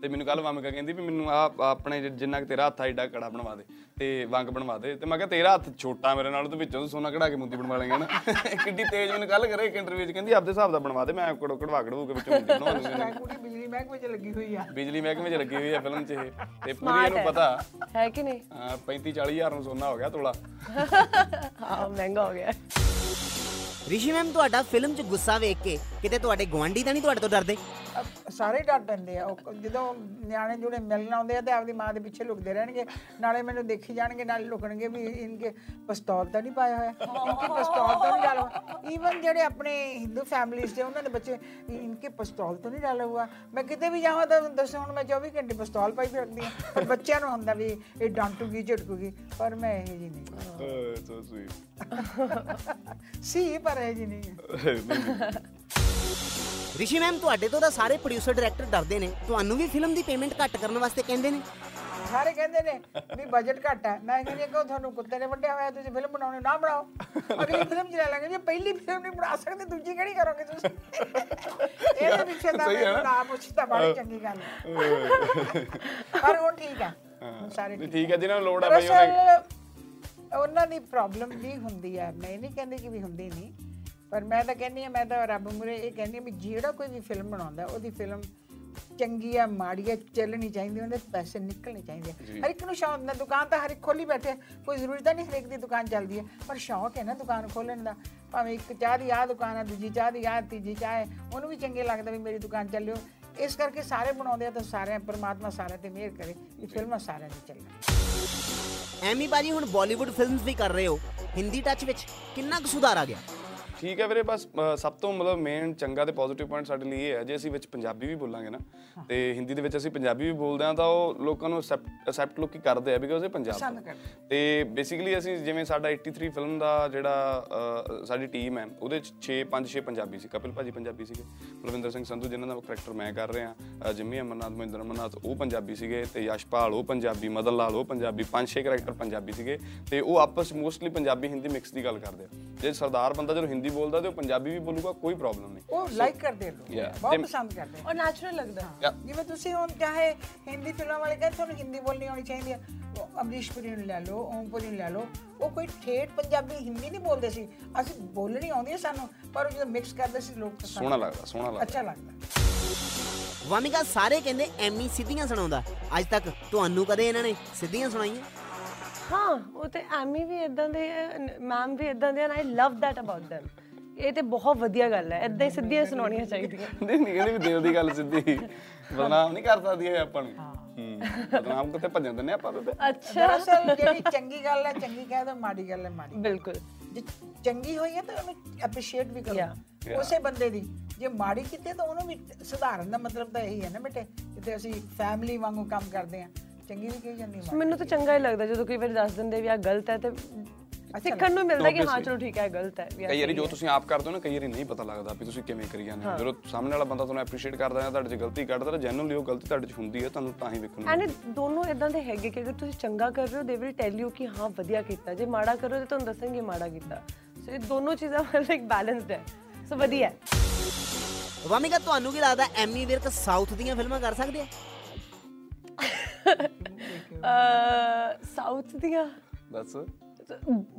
ਤੇ ਮੈਨੂੰ ਕੱਲ ਮਾਮਾ ਕਹਿੰਦੀ ਵੀ ਮੈਨੂੰ ਆ ਆਪਣੇ ਜਿੰਨਾ ਕਿ ਤੇਰਾ ਹੱਥ ਆ ਏਡਾ ਕੜਾ ਬਣਵਾ ਦੇ ਤੇ ਵੰਗ ਬਣਵਾ ਦੇ। ਤੇ ਮੈਂ ਕਿਹਾ ਤੇਰਾ ਹੱਥ ਛੋਟਾ ਮੇਰੇ ਨਾਲ ਤੇ ਵਿੱਚੋਂ ਸੋਨਾ ਕਢਾ ਕੇ ਮੁੰਦੀ ਬਣਵਾ ਲੇਗਾ ਨਾ। ਕਿੱਡੀ ਤੇਜ਼ ਮੈਨੂੰ ਕੱਲ ਕਰੇ ਇੱਕ ਇੰਟਰਵਿਊ 'ਚ ਕਹਿੰਦੀ ਆਪਦੇ ਹਿਸਾਬ ਦਾ ਬਣਵਾ ਦੇ ਮੈਂ ਕੜੋ ਕਢਵਾ ਕਢੂ ਕੇ ਵਿੱਚੋਂ ਮੁੰਦੀ ਬਣਵਾ ਲੂੰਗੀ। ਮੈਂ ਕੁੜੀ ਬਿਜਲੀ ਮਹਿਕਮੇ 'ਚ ਲੱਗੀ ਹੋਈ ਆ। ਬਿਜਲੀ ਮਹਿਕਮੇ 'ਚ ਲੱਗੀ ਹੋਈ ਹੈ ਫਿਲਮ 'ਚ ਇਹ। ਤੇ ਪੂਰੀ ਇਹਨੂੰ ਪਤਾ। ਹੈ ਕਿ ਨਹੀਂ? 35 40 ਹਜ਼ਾਰ ਨੂੰ ਸੋਨਾ ਹੋ ਗਿਆ ਤੋਲਾ। ਹਾਂ ਮਹਿੰਗਾ ਹੋ ਗਿਆ। ਰਿਸ਼ੀ ਮੈਮ ਤੁਹਾਡਾ ਫਿਲਮ 'ਚ ਗੁੱਸਾ ਵੇਖ ਕੇ ਕਿਤੇ ਤੁਹਾਡੇ ਗਵਾਂਢੀ ਤਾਂ ਨਹੀਂ ਤੁਹਾਡੇ ਤੋਂ ਡਰਦੇ? ਸਾਰੇ ਡਰ ਪੈਂਦੇ ਆ। ਉਹ ਜਦੋਂ ਨਿਆਣੇ ਜੁੜੇ ਮਿਲਣ ਆਉਂਦੇ ਆ ਤੇ ਆਪਦੀ ਮਾਂ ਦੇ ਪਿੱਛੇ ਲੁਕਦੇ ਰਹਿਣਗੇ। ਨਾਲੇ ਮੈਨੂੰ ਦੇਖੀ ਜਾਣਗੇ ਨਾਲੇ ਲੁਕਣਗੇ ਵੀ ਇਨਕੇ ਪਿਸਤੌਲ ਤਾਂ ਨਹੀਂ ਪਾਇਆ ਹੋਇਆ। ਇਨਕੇ ਪਿਸਤੌਲ ਤਾਂ ਨਹੀਂ ਡਾਲਾ ਈਵਨ ਜਿਹੜੇ ਆਪਣੇ ਹਿੰਦੂ ਫੈਮਿਲੀਜ਼ ਦੇ ਉਹਨਾਂ ਦੇ ਬੱਚੇ ਇਨਕੇ ਪਿਸਤੌਲ ਤਾਂ ਨਹੀਂ ਡਾਲਾ ਹੁਆ ਮੈਂ ਕਿਤੇ ਵੀ ਜਾਵਾਂ ਤਾਂ ਦੱਸੋ ਹੁਣ ਮੈਂ 24 ਘੰਟੇ ਪਿਸਤੌਲ ਪਾਈ ਫਿਰਦੀ ਹਾਂ। ਪਰ ਬੱਚਿਆਂ ਨੂੰ ਹੁੰਦਾ ਵੀ ਇਹ ਡਾਂਟੂਗੀ ਝਟਕੂਗੀ ਪਰ ਮੈਂ ਇਹ ਜੀ ਨਹੀਂ ਸੋ ਸਵੀਟ ਸੀ ਪਰ ਇਹ ਜੀ ਨਹੀਂ ਹੈ। ਰਿਸ਼ੀ ਮੈਮ ਤੁਹਾਡੇ ਤੋਂ ਤਾਂ ਸਾਰੇ ਪ੍ਰੋਡਿਊਸਰ ਡਾਇਰੈਕਟਰ ਡਰਦੇ ਨੇ। ਤੁਹਾਨੂੰ ਵੀ ਫਿਲਮ ਦੀ ਪੇਮੈਂਟ ਘੱਟ ਕਰਨ ਵਾਸਤੇ ਕਹਿੰਦੇ ਨੇ। ਸਾਰੇ ਕਹਿੰਦੇ ਨੇ ਵੀ ਬਜਟ ਘੱਟ ਹੈ। ਮੈਂ ਕਹਿੰਦੀ ਹਾਂ ਕਿ ਤੁਹਾਨੂੰ ਕੁੱਤੇ ਨੇ ਵੱਢਿਆ ਹੋਇਆ? ਤੁਸੀਂ ਫਿਲਮ ਬਣਾਉਣੀ ਨਾ ਬਣਾਓ। ਅਗਲੀ ਫਿਲਮ ਚ ਲੈ ਲਾਂਗੇ। ਜੇ ਪਹਿਲੀ ਫਿਲਮ ਨਹੀਂ ਬਣਾ ਸਕਦੇ ਦੂਜੀ ਕਿਹੜੀ ਕਰੋਗੇ ਤੁਸੀਂ? ਇਹਦੇ ਪਿੱਛੇ ਤਾਂ ਮੈਂ ਨਾ? ਪੁੱਛਦਾ ਬੜੀ ਚੰਗੀ ਗੱਲ ਹੈ। ਪਰ ਹੁਣ ਠੀਕ ਹੈ। ਹੁਣ ਸਾਰੇ ਵੀ ਠੀਕ ਠੀਕ ਹੈ। ਜਿਹਨਾਂ ਨੂੰ ਲੋੜ ਆ ਬਈ ਉਹਨੇ ਦਰਅਸਲ ਉਹਨਾਂ ਦੀ ਪ੍ਰੋਬਲਮ ਵੀ ਹੁੰਦੀ ਹੈ। ਮੈਂ ਨਹੀਂ ਕਹਿੰਦੀ ਕਿ ਵੀ ਹੁੰਦੀ ਨਹੀਂ। ਪਰ ਮੈਂ ਤਾਂ ਕਹਿੰਦੀ ਹਾਂ ਮੈਂ ਤਾਂ ਰੱਬ ਮੁਰੇ ਇਹ ਕਹਿੰਦੀ ਹਾਂ ਵੀ ਜਿਹੜਾ ਕੋਈ ਵੀ ਫਿਲਮ ਬਣਾਉਂਦਾ ਉਹਦੀ ਫਿਲਮ ਚੰਗੀ ਆ ਮਾੜੀ ਆ ਚੱਲਣੀ ਚਾਹੀਦੀ ਉਹਦੇ ਪੈਸੇ ਨਿਕਲਣੇ ਚਾਹੀਦੇ ਆ। ਹਰ ਇੱਕ ਨੂੰ ਸ਼ੌਂਕ ਨਾ ਦੁਕਾਨ ਤਾਂ ਹਰ ਇੱਕ ਖੋਲੀ ਬੈਠੇ ਆ, ਕੋਈ ਜ਼ਰੂਰੀ ਤਾਂ ਨਹੀਂ ਹਰੇਕ ਦੀ ਦੁਕਾਨ ਚੱਲਦੀ ਹੈ ਪਰ ਸ਼ੌਂਕ ਹੈ ਨਾ ਦੁਕਾਨ ਖੋਲਣ ਦਾ। ਭਾਵੇਂ ਇੱਕ ਚਾਹ ਦੀ ਆ ਦੁਕਾਨ ਆ ਦੂਜੀ ਚਾਹ ਦੀ ਆ ਤੀਜੀ ਚਾਹ ਹੈ ਉਹਨੂੰ ਵੀ ਚੰਗੇ ਲੱਗਦਾ ਵੀ ਮੇਰੀ ਦੁਕਾਨ ਚੱਲਿਓ। ਇਸ ਕਰਕੇ ਸਾਰੇ ਬਣਾਉਂਦੇ ਆ ਤਾਂ ਸਾਰੇ ਪਰਮਾਤਮਾ ਸਾਰਿਆਂ ਤੇ ਮਿਹਰ ਕਰੇ ਕਿ ਫਿਲਮਾਂ ਸਾਰਿਆਂ ਦੀ ਚੱਲਣ। ਐਮੀ ਬਾਜੀ ਹੁਣ ਬਾਲੀਵੁੱਡ ਫਿਲਮਸ ਵੀ ਕਰ ਰਹੇ ਹੋ। ਹਿੰਦੀ ਟੱਚ ਵਿੱਚ ਕਿੰਨਾ ਕੁ ਸੁਧਾਰ ਆ ਗਿਆ? ਠੀਕ ਹੈ ਵੀਰੇ ਬਸ ਸਭ ਤੋਂ ਮਤਲਬ ਮੇਨ ਚੰਗਾ ਤੇ ਪੋਜ਼ਿਟਿਵ ਪੁਆਇੰਟ ਸਾਡੇ ਲਈ ਇਹ ਹੈ ਜੇ ਅਸੀਂ ਵਿੱਚ ਪੰਜਾਬੀ ਵੀ ਬੋਲਾਂਗੇ ਨਾ ਤੇ ਹਿੰਦੀ ਦੇ ਵਿੱਚ ਅਸੀਂ ਪੰਜਾਬੀ ਵੀ ਬੋਲਦੇ ਹਾਂ ਤਾਂ ਉਹ ਲੋਕਾਂ ਨੂੰ ਅਸੈਪਟ ਲੋਕੀ ਕਰਦੇ ਆ ਬਿਕੋਜ਼ ਇਹ ਪੰਜਾਬ ਤੋਂ। ਬੇਸਿਕਲੀ ਅਸੀਂ ਜਿਵੇਂ ਸਾਡਾ 83 ਫਿਲਮ ਦਾ ਜਿਹੜਾ ਸਾਡੀ ਟੀਮ ਹੈ ਉਹਦੇ ਚ 6 5 6 ਪੰਜਾਬੀ ਸੀ ਕਪਿਲ ਭਾਜੀ ਪੰਜਾਬੀ ਸੀਗੇ ਬਲਵਿੰਦਰ ਸਿੰਘ ਸੰਧੂ ਜਿਨ੍ਹਾਂ ਦਾ ਕਰੈਕਟਰ ਮੈਂ ਕਰ ਰਿਹਾ ਜਿੰਮੀ ਅਮਰਨਾਥ ਮਹਿੰਦਰ ਅਮਰਨਾਥ ਉਹ ਪੰਜਾਬੀ ਸੀਗੇ ਤੇ ਯਸ਼ਪਾਲ ਉਹ ਪੰਜਾਬੀ ਮਦਨ ਲਾਲ ਉਹ ਪੰਜਾਬੀ ਪੰਜ ਛੇ ਕਰੈਕਟਰ ਪੰਜਾਬੀ ਸੀਗੇ ਤੇ ਉਹ ਆਪਸ ਮੋਸਟਲੀ ਪੰਜਾਬੀ ਹਿੰਦੀ ਮਿਕਸ ਦੀ ਗੱਲ ਕਰਦੇ ਆ ਜੇ ਸਰਦਾਰ ਬੰਦਾ ਜਦੋਂ ਹਿੰਦੀ ਬੋਲਦਾ ਤੇ ਉਹ ਪੰਜਾਬੀ ਵੀ ਬੋਲੂਗਾ ਕੋਈ ਪ੍ਰੋਬਲਮ ਨਹੀਂ। ਉਹ ਲਾਈਕ ਕਰਦੇ ਲੋਕ. ਬਹੁਤ ਤੇ- ਪਸੰਦ ਕਰਦੇ। ਆ ਔਰ ਨੈਚੁਰਲ ਲੱਗਦਾ. ਜਿਵੇਂ ਤੁਸੀਂ ਹੁਣ ਚਾਹੇ ਹਿੰਦੀ ਫਿਲਮਾਂ ਵਾਲੇ ਕਹਿੰਦੇ ਤੁਹਾਨੂੰ ਹਿੰਦੀ ਬੋਲਣੀ ਆਉਣੀ ਚਾਹੀਦੀ ਹੈ ਉਹ ਅਮਰੀਸ਼ ਪੁਰੀ ਨੂੰ ਲੈ ਲਓ ਓਮਪੁਰੀ ਨੂੰ ਲੈ ਲਓ ਉਹ ਕੋਈ ਠੇਠ ਪੰਜਾਬੀ ਹਿੰਦੀ ਨਹੀਂ ਬੋਲਦੇ ਸੀ। ਅਸੀਂ ਬੋਲਣੀ ਆਉਂਦੀ ਹੈ ਸਾਨੂੰ ਪਰ ਉਹ ਜਦੋਂ ਮਿਕਸ ਕਰਦੇ ਸੀ ਲੋਕ ਪਸੰਦ ਸੋਹਣਾ ਲੱਗਦਾ ਸੋਹਣਾ ਲੱਗਦਾ। ਅੱਛਾ ਲੱਗਦਾ। ਵਾਮਿਕਾ ਸਾਰੇ ਕਹਿੰਦੇ ਐਮੀ ਸਿੱਧੀਆਂ ਸੁਣਾਉਂਦਾ। ਅੱਜ ਤੱਕ ਤੁਹਾਨੂੰ ਕਦੇ ਇਹਨਾਂ ਨੇ ਸਿੱਧੀਆਂ ਸੁਣਾਈਆਂ? ਹਾਂ ਉਹ ਤੇ ਐਮੀ ਵੀ ਇਦਾਂ ਦੇ ਮੈਮ ਵੀ ਇਦਾਂ ਦੇ and I love that about them. ਇਹ ਤੇ ਬਹੁਤ ਵਧੀਆ ਗੱਲ ਹੈ ਇਦਾਂ ਹੀ ਸਿੱਧੀਆਂ ਸੁਣਾਉਣੀਆਂ ਚਾਹੀਦੀਆਂ। ਨਹੀਂ ਨਹੀਂ ਕਹਿੰਦੇ ਵੀ ਦਿਲ ਦੀ ਗੱਲ ਸਿੱਧੀ। ਬਦਨਾਮ ਨਹੀਂ ਕਰ ਸਕਦੀ ਇਹ ਆਪਾਂ ਨੂੰ। ਹੂੰ। ਬਦਨਾਮ ਕਿੱਥੇ ਭੱਜਣ ਦਿੰਦੇ ਆਪਾਂ ਤੇ ਅੱਛਾ। ਦਰਅਸਲ ਜਿਹੜੀ ਚੰਗੀ ਗੱਲ ਹੈ ਚੰਗੀ ਕਹਿ ਦੋ ਮਾੜੀ ਗੱਲ ਹੈ ਮਾੜੀ। ਬਿਲਕੁਲ। ਜੇ ਚੰਗੀ ਹੋਈ ਹੈ ਤਾਂ ਉਹਨੂੰ ਐਪਰੀਸ਼ੀਏਟ ਵੀ ਕਰੋ. ਉਸੇ ਬੰਦੇ ਦੀ। ਜੇ ਮਾੜੀ ਕੀਤੀ ਤਾਂ ਉਹਨੂੰ ਵੀ ਸੁਧਾਰਨ ਦਾ ਮਤਲਬ ਤਾਂ ਇਹੀ ਹੈ ਨਾ ਬੇਟੇ ਜਿੱਤੇ ਅਸੀਂ ਫੈਮਿਲੀ ਵਾਂਗੂ ਕੰਮ ਕਰਦੇ ਆ ਚੰਗੀ ਵੀ ਕਹੀ ਜਾਂਦੀ ਮਾੜੀ ਮੈਨੂੰ ਤਾਂ ਚੰਗਾ ਹੀ ਲੱਗਦਾ ਜਦੋਂ ਕਈ ਵਾਰ ਦੱਸ ਦਿੰਦੇ ਵੀ ਆ ਗਲਤ ਹੈ ਤੇ ਸਿੱਖਣ ਨੂੰ ਮਿਲਦਾ ਕਿ ਹਾਂ ਚਲੋ ਠੀਕ ਹੈ ਗਲਤ ਹੈ ਕਈ ਵਾਰੀ ਜੋ। ਤੁਸੀਂ ਆਪ ਕਰਦੇ ਹੋ ਨਾ ਕਈ ਵਾਰੀ ਨਹੀਂ ਪਤਾ ਲੱਗਦਾ ਵੀ ਤੁਸੀਂ ਕਿਵੇਂ ਕਰੀ ਜਾਂਦੇ ਹੋ। ਜਦੋਂ ਸਾਹਮਣੇ ਵਾਲਾ ਬੰਦਾ ਤੁਹਾਨੂੰ ਐਪਰੀਸ਼ੀਏਟ ਕਰਦਾ ਹੈ ਤੁਹਾਡੇ 'ਚ ਗਲਤੀ ਕੱਢਦਾ ਤਾਂ ਜੈਨੂਅਲੀ ਉਹ ਗਲਤੀ ਤੁਹਾਡੇ 'ਚ ਹੁੰਦੀ ਹੈ ਤੁਹਾਨੂੰ ਤਾਂ ਹੀ ਵੇਖਣ ਨੂੰ ਐਂਡ ਦੋਨੋਂ ਇਦਾਂ ਦੇ ਹੈਗੇ ਕਿ ਅਗਰ ਤੁਸੀਂ ਚੰਗਾ ਕਰ ਰਹੇ ਹੋ ਦੇ ਵਿਲ ਟੈਲ ਯੂ ਕਿ ਹਾਂ ਵਧੀਆ ਕੀਤਾ। ਜੇ ਮਾੜਾ ਕਰੋ ਤੇ ਤੁਹਾਨੂੰ ਦੱਸਣਗੇ ਮਾੜਾ ਕੀਤਾ। ਸੋ ਇਹ ਦੋਨੋਂ ਚੀਜ਼ਾਂ ਲਾਈਕ ਬੈਲੈਂਸਡ ਹੈ। ਸੋ ਵਧੀਆ ਹੈ। ਵਾਮਿਕਾ ਤੁਹਾਨੂੰ ਕੀ ਲੱਗਦਾ ਐਮੀ ਵਿਰਕ ਸਾਊਥ ਦੀਆਂ ਫਿਲਮਾਂ ਕਰ ਸਕਦੇ ਆ? ਸਾਊਥ ਦੀਆਂ। ਦੱਸ।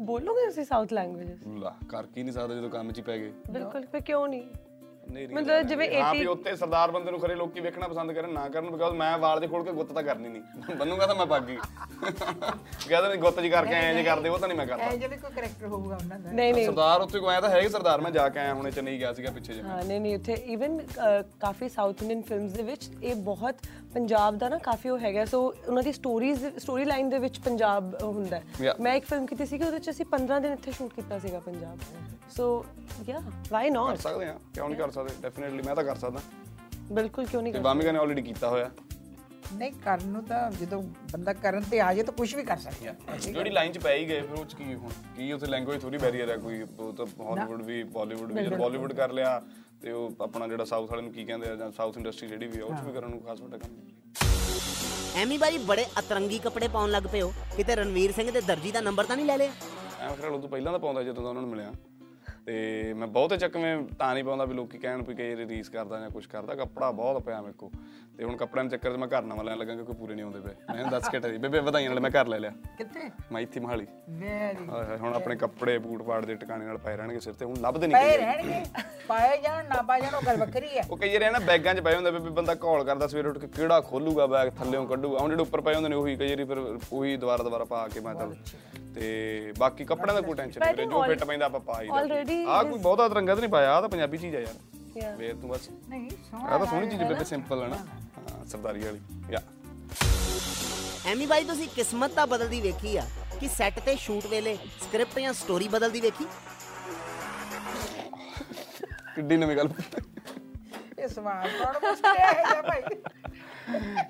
ਬੋਲੋਗੇ ਤੁਸੀਂ ਸਾਊਥ ਲੈਂਗੁਏਜਸ ਲਾ ਕਰ ਕੀ ਨਹੀਂ ਸਕਦਾ ਜਦੋਂ ਕੰਮ 'ਚ ਹੀ ਪੈ ਗਏ। ਬਿਲਕੁਲ ਫਿਰ ਕਿਉਂ ਨਹੀਂ? ਨਹੀਂ ਮਤਲਬ ਜਿਵੇਂ ਹਾਂ 80 ਵੀ ਉੱਤੇ ਸਰਦਾਰ ਬੰਦੇ ਨੂੰ ਖਰੇ ਲੋਕੀ ਵੇਖਣਾ ਪਸੰਦ ਕਰਨ ਨਾ ਕਰਨ ਬਿਕਾਜ਼ ਮੈਂ ਵਾਲ ਦੇ ਖੋਲ ਕੇ ਗੁੱਤ ਤਾਂ ਕਰਨੀ ਨਹੀਂ ਬੰਨੂਗਾ ਤਾਂ ਮੈਂ ਬਾਗੀ ਕਹਿੰਦਾ ਨਹੀਂ ਗੁੱਤ ਜੀ ਕਰਕੇ ਐਂ ਜੇ ਕਰਦੇ ਉਹ ਤਾਂ ਨਹੀਂ ਮੈਂ ਕਰਦਾ। ਇਹ ਜਿਹੜੇ ਕੋਈ ਕੈਰੈਕਟਰ ਹੋਊਗਾ ਉਹਨਾਂ ਦਾ। ਨਹੀਂ ਨਹੀਂ। ਸਰਦਾਰ ਉੱਤੇ ਕੋਈ ਆਇਆ ਤਾਂ ਹੈ ਹੀ ਸਰਦਾਰ ਮੈਂ ਜਾ ਕੇ ਆਇਆ ਹੁਣੇ ਚੇਨਈ ਗਿਆ ਸੀਗਾ ਪਿੱਛੇ ਜੇ ਹਾਂ ਨਹੀਂ ਨਹੀਂ ਉੱਥੇ ਇਵਨ ਕਾਫੀ ਸਾਊਥ ਇੰਡੀਅਨ ਫਿਲਮਸ ਦੇ ਵਿੱਚ ਇਹ ਬਹੁਤ ਪੰਜਾਬ ਦਾ ਨਾ ਕਾਫੀ ਉਹ ਹੈਗਾ ਸੋ ਉਹਨਾਂ ਦੀ ਸਟੋਰੀਜ਼ ਸਟੋਰੀ ਲਾਈਨ ਦੇ ਵਿੱਚ ਪੰਜਾਬ ਹੁੰਦਾ। ਹੈ। Yeah. ਮੈਂ ਇੱਕ ਫਿਲਮ ਕੀਤੀ ਸੀ ਕਿ ਉਹਦੇ ਵਿੱਚ ਅਸੀਂ 15 ਦਿਨ ਇੱਥੇ ਸ਼ੂਟ ਕੀਤਾ ਸੀਗਾ ਪੰਜਾਬ। ਸੋ ਯਾ ਵਾਈ ਕਰ ਨਾਟ ਸਕਦੇ ਆ ਕਿਉਂ ਨਹੀਂ ਕਰ ਸਕਦੇ ਡੈਫੀਨਿਟਲੀ ਮੈਂ ਤਾਂ ਕਰ ਸਕਦਾ। ਬਿਲਕੁਲ ਕਿਉਂ ਨਹੀਂ ਤੇ ਕਰ ਬਾਮਿਕਾ ਨੇ ਆਲਰੇਡੀ ਕੀਤਾ ਹੋਇਆ। ਨਹੀਂ ਕਰਨ ਨੂੰ ਤਾਂ ਜਦੋਂ ਬੰਦਾ ਕਰਨ ਤੇ ਆ ਜਾਏ ਤਾਂ ਕੁਝ ਵੀ ਕਰ ਸਕਦਾ। ਜਿਹੜੀ ਲਾਈਨ 'ਚ ਪੈ ਹੀ ਗਏ ਫਿਰ ਉਹ 'ਚ ਕੀ ਹੁਣ? ਕੀ ਉੱਥੇ ਲੈਂਗੁਏਜ ਥੋੜੀ ਬੈਰੀਅਰ ਹੈ ਕੋਈ? ਉਹ ਤਾਂ ਹਾਲੀਵੁੱਡ ਵੀ ਬਾਲੀਵੁੱਡ ਵੀ ਜਦ ਬਾਲੀਵੁੱਡ ਕਰ ਲਿਆ ਤੇ ਉਹ ਆਪਣਾ ਜਿਹੜਾ ਸਾਊਥ ਵਾਲੇ ਨੂੰ ਕੀ ਕਹਿੰਦੇ ਆ ਜਾਂ ਸਾਊਥ ਇੰਡਸਟਰੀ ਜਿਹੜੀ ਵੀ ਆ ਉਹ 'ਚ ਵੀ ਕਰਨ ਨੂੰ ਖਾਸ ਵੱਡਾ ਕੰਮ ਨਹੀਂ। ਐਮੀ ਬਾਜੀ ਬੜੇ ਅਤਰੰਗੀ ਕੱਪੜੇ ਪਾਉਣ ਲੱਗ ਪਏ ਹੋ। ਕਿਤੇ ਰਣਵੀਰ ਸਿੰਘ ਦੇ ਦਰਜੀ ਦਾ ਨੰਬਰ ਤਾਂ ਨਹੀਂ ਲੈ ਲਿਆ? ਐਵੇਂ ਖਿਆਲ ਉਦੋਂ ਪਹਿਲਾਂ ਤਾਂ ਪਾਉਂਦਾ ਜਦੋਂ ਦਾ ਉਹਨਾਂ ਨੂੰ ਮਿਲਿਆ। ਤੇ ਮੈਂ ਬਹੁਤੇ ਚੱਕਵੇਂ ਤਾਂ ਨਹੀਂ ਪਾਉਂਦਾ ਵੀ ਲੋਕੀ ਕਹਿਣ ਵੀ ਕਈ ਵਾਰੀ ਰੀਸ ਕਰਦਾ ਜਾਂ ਕੁਝ ਕਰਦਾ ਕੱਪੜਾ ਬਹੁਤ ਪਿਆ ਮੇਰੇ ਕੋ ਤੇ ਹੁਣ ਕੱਪੜਿਆਂ ਦੇ ਚੱਕਰ 'ਚ ਮੈਂ ਘਰ ਨਵਾਂ ਲੈਣ ਲੱਗਾ ਕਿਉਂਕਿ ਪੂਰੇ ਨਹੀਂ ਆਉਂਦੇ ਪਏ। ਮੈਂ ਦੱਸ ਕੇ ਟਰੀ ਬੇਬੇ ਵਧਾਈਆਂ ਨਾਲ ਮੈਂ ਘਰ ਲੈ ਲਿਆ। ਕਿੱਥੇ? ਮੈਂ ਇੱਥੇ ਮਹਾਲੀ ਵੈਰੀ ਹੁਣ ਆਪਣੇ ਕੱਪੜੇ ਬੂਟ ਪਾੜ ਦੇ ਟਿਕਾਣੇ ਨਾਲ ਪਏ ਰਹਿਣਗੇ ਸਿਰ ਤੇ ਹੁਣ ਲੱਭਦੇ ਪਏ ਨਹੀਂ ਰਹਿਣਗੇ ਪਾਏ ਜਾਣ ਨਾ ਪਾਏ ਜਾਣ ਉਹ ਗੱਲ ਵੱਖਰੀ ਹੈ। ਉਹ ਕਈ ਨਾ ਬੈਗਾਂ 'ਚ ਪਏ ਹੁੰਦੇ ਵੀ ਬੰਦਾ ਕਾਲ ਕਰਦਾ ਸਵੇਰੇ ਉੱਠ ਕੇ ਕਿਹੜਾ ਖੋਲੂਗਾ ਬੈਗ ਥੱਲੇੋਂ ਕੱਢੂਗਾ। ਹੁਣ ਜਿਹੜੇ ਉੱਪਰ ਪਏ ਹੁੰਦੇ ਨੇ ਉਹੀ ਕਈ ਵਾਰੀ ਫਿਰ ਉਹੀ ਦੁਬਾਰਾ ਦੁਬਾਰਾ ਪਾ ਕੇ ਮੈਂ ਚੱਲ ਤੇ ਬਾਕੀ ਕੱਪੜਿਆਂ ਦਾ ਕੋਈ ਟੈਨਸ਼ਨ ਨਹੀਂ ਵੀਰੇ, ਜੋ ਫਿੱਟ ਪੈਂਦਾ ਆਪਾਂ ਪਾ ਹੀ already ਆ ਕੋਈ ਬਹੁਤਾ ਰੰਗਾ ਤਾਂ ਨਹੀਂ ਪਾਇਆ ਆ ਤਾਂ ਪੰਜਾਬੀ ਚੀਜ਼ ਆ ਯਾਰ. ਵੇਰ ਤੂੰ ਬਸ। ਨਹੀਂ ਆ ਸੋਹਣਾ ਤਾਂ ਸੋਹਣੀ ਚੀਜ਼ ਬੇਬੇ ਸਿੰਪਲ ਹੈ ਨਾ। ਹਾਂ ਸਰਦਾਰੀ ਵਾਲੀ। ਯਾ। ਐਮੀ ਬਾਈ ਤੁਸੀਂ ਕਿਸਮਤ ਤਾਂ ਬਦਲਦੀ ਵੇਖੀ ਆ ਕਿ ਸੈੱਟ ਤੇ ਸ਼ੂਟ ਵੇਲੇ ਸਕ੍ਰਿਪਟ ਜਾਂ ਸਟੋਰੀ ਬਦਲਦੀ ਵੇਖੀ? ਕਿੱਡੀ ਨਵੀਂ ਗੱਲ। ਇਹ ਸਵਾਲ ਕੌਣ ਪੁੱਛਦਾ ਹੈ ਭਾਈ।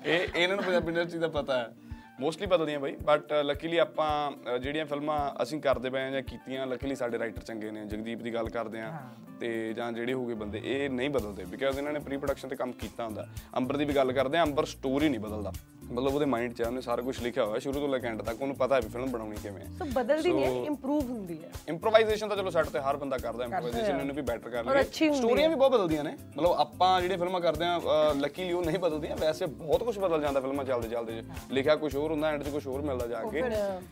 ਇਹ ਇਹਨਾਂ ਨੂੰ ਪੰਜਾਬੀ ਇੰਡਸਟਰੀ ਦਾ ਪਤਾ ਹੈ। ਮੋਸਟਲੀ ਬਦਲਦੀਆਂ ਬਾਈ ਬਟ ਲੱਕੀਲੀ ਆਪਾਂ ਜਿਹੜੀਆਂ ਫਿਲਮਾਂ ਅਸੀਂ ਕਰਦੇ ਪਏ ਆ ਜਾਂ ਕੀਤੀਆਂ ਲੱਕੀਲੀ ਸਾਡੇ ਰਾਈਟਰ ਚੰਗੇ ਨੇ ਜਗਦੀਪ ਦੀ ਗੱਲ ਕਰਦੇ ਆ ਤੇ ਜਾਂ ਜਿਹੜੇ ਹੋਗੇ ਬੰਦੇ ਇਹ ਨਹੀਂ ਬਦਲਦੇ ਬਿਕਾਜ਼ ਇਹਨਾਂ ਨੇ ਪ੍ਰੀ ਪ੍ਰੋਡਕਸ਼ਨ ਤੇ ਕੰਮ ਕੀਤਾ ਹੁੰਦਾ। ਅੰਬਰ ਦੀ ਵੀ ਗੱਲ ਕਰਦੇ ਆ ਅੰਬਰ ਸਟੋਰੀ ਨਹੀਂ ਬਦਲਦਾ। ਮਤਲਬ ਉਹਦੇ ਮਾਈਂਡ 'ਚ ਉਹਨੇ ਸਾਰਾ ਕੁਝ ਲਿਖਿਆ ਹੋਇਆ ਸ਼ੁਰੂ ਤੋਂ ਲੈ ਕੇ ਐਂਡ ਤੱਕ ਉਹਨੂੰ ਪਤਾ ਹੈ ਵੀ ਫਿਲਮ ਬਣਾਉਣੀ ਕਿਵੇਂ ਹੈ। ਸੋ ਬਦਲਦੀ ਨਹੀਂ So- ਇੰਪਰੂਵ ਹੁੰਦੀ ਹੈ। ਇੰਪਰੋਵਾਈਜ਼ੇਸ਼ਨ ਤਾਂ ਚਲੋ ਸੈੱਟ ਤੇ ਹਰ ਬੰਦਾ ਕਰਦਾ ਇੰਪਰੋਵਾਈਜ਼ੇਸ਼ਨ ਇਹਨੂੰ ਵੀ ਬੈਟਰ ਕਰ ਲਈ ਸਟੋਰੀਆਂ ਵੀ ਬਹੁਤ ਬਦਲਦੀਆਂ ਨੇ। ਮਤਲਬ ਆਪਾਂ ਜਿਹੜੀਆਂ ਫਿਲਮਾਂ ਕਰਦੇ ਆ ਲੱਕੀਲੀ ਉਹ ਨਹੀਂ ਬਦਲਦੀਆਂ ਵੈਸੇ ਬਹੁਤ ਕੁਝ ਬਦਲ ਜਾਂਦਾ ਫਿਲਮਾਂ ਚੱਲਦੇ ਚੱਲਦੇ ਲਿਖਿਆ ਕੁਝ ਹੋਰ ਹੁੰਦਾ ਐਂਡ 'ਚ ਕੁਝ ਹੋਰ ਮਿਲਦਾ ਜਾ ਕੇ।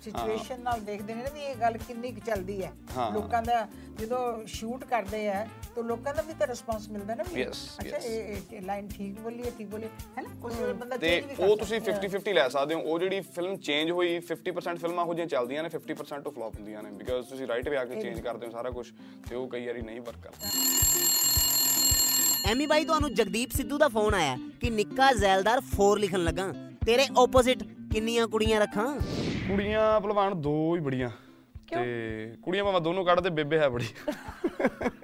ਸਿਚੁਏਸ਼ਨ ਨਾਲ ਦੇਖਦੇ ਨੇ ਨਾ ਵੀ ਇਹ ਗੱਲ ਕਿੰਨੀ ਕੁ ਚੱਲਦੀ ਹੈ। ਹਾਂ। ਲੋਕਾਂ ਦਾ ਜਦੋਂ ਸ਼ੂਟ ਕਰਦੇ ਆ ਤਾਂ ਲੋਕਾਂ ਦਾ ਵੀ ਤਾਂ ਰਿਸਪਾਂਸ ਮਿਲਦਾ ਨਾ ਵੀ ਅੱਛਾ. ਇਹ ਲਾਈਨ ਠੀਕ ਬੋਲੀ ਹੈ ਠੀਕ ਬੋਲੀ ਹੈ ਨਾ? ਕੁਝ ਬੰਦਾ ਤੇ ਉਹ ਤੁਸੀਂ 50 50 ਲੈ ਸਕਦੇ ਹੋ। ਉਹ ਜਿਹੜੀ ਫਿਲਮ ਚੇਂਜ ਹੋਈ 50% ਫਿਲਮਾਂ ਹੋ ਜਿਹੀਆਂ ਚੱਲਦੀਆਂ ਨੇ 50% ਤੋਂ ਫਲॉप ਹੁੰਦੀਆਂ ਨੇ। ਬਿਕਾਜ਼ ਤੁਸੀਂ ਰਾਈਟ ਵੇ ਆ ਕੇ ਚੇਂਜ ਕਰਦੇ ਹੋ ਸਾਰਾ ਕੁਝ ਤੇ ਉਹ ਕਈ ਵਾਰੀ ਨਹੀਂ ਵਰਕ ਕਰਦਾ। ਐਮੀ ਬਾਈ ਤੁਹਾਨੂੰ ਜਗਦੀਪ ਸਿੱਧੂ ਦਾ ਫੋਨ ਆਇਆ ਕਿ ਨਿੱਕਾ ਜ਼ੈਲਦਾਰ 4 ਲਿਖਣ ਲੱਗਾ। ਤੇਰੇ ਆਪੋਜ਼ਿਟ ਕਿੰਨੀਆਂ ਕੁੜੀਆਂ ਰੱਖਾਂ? ਕੁੜੀਆਂ ਭਲਵਾਨ ਦੋ ਹੀ ਬੜੀਆਂ। ਤੇ ਕੁੜੀਆਂ ਭਾਵੇਂ ਦੋਨੋਂ ਕੱਢਦੇ ਬੇਬੇ ਹੈ ਬੜੀ।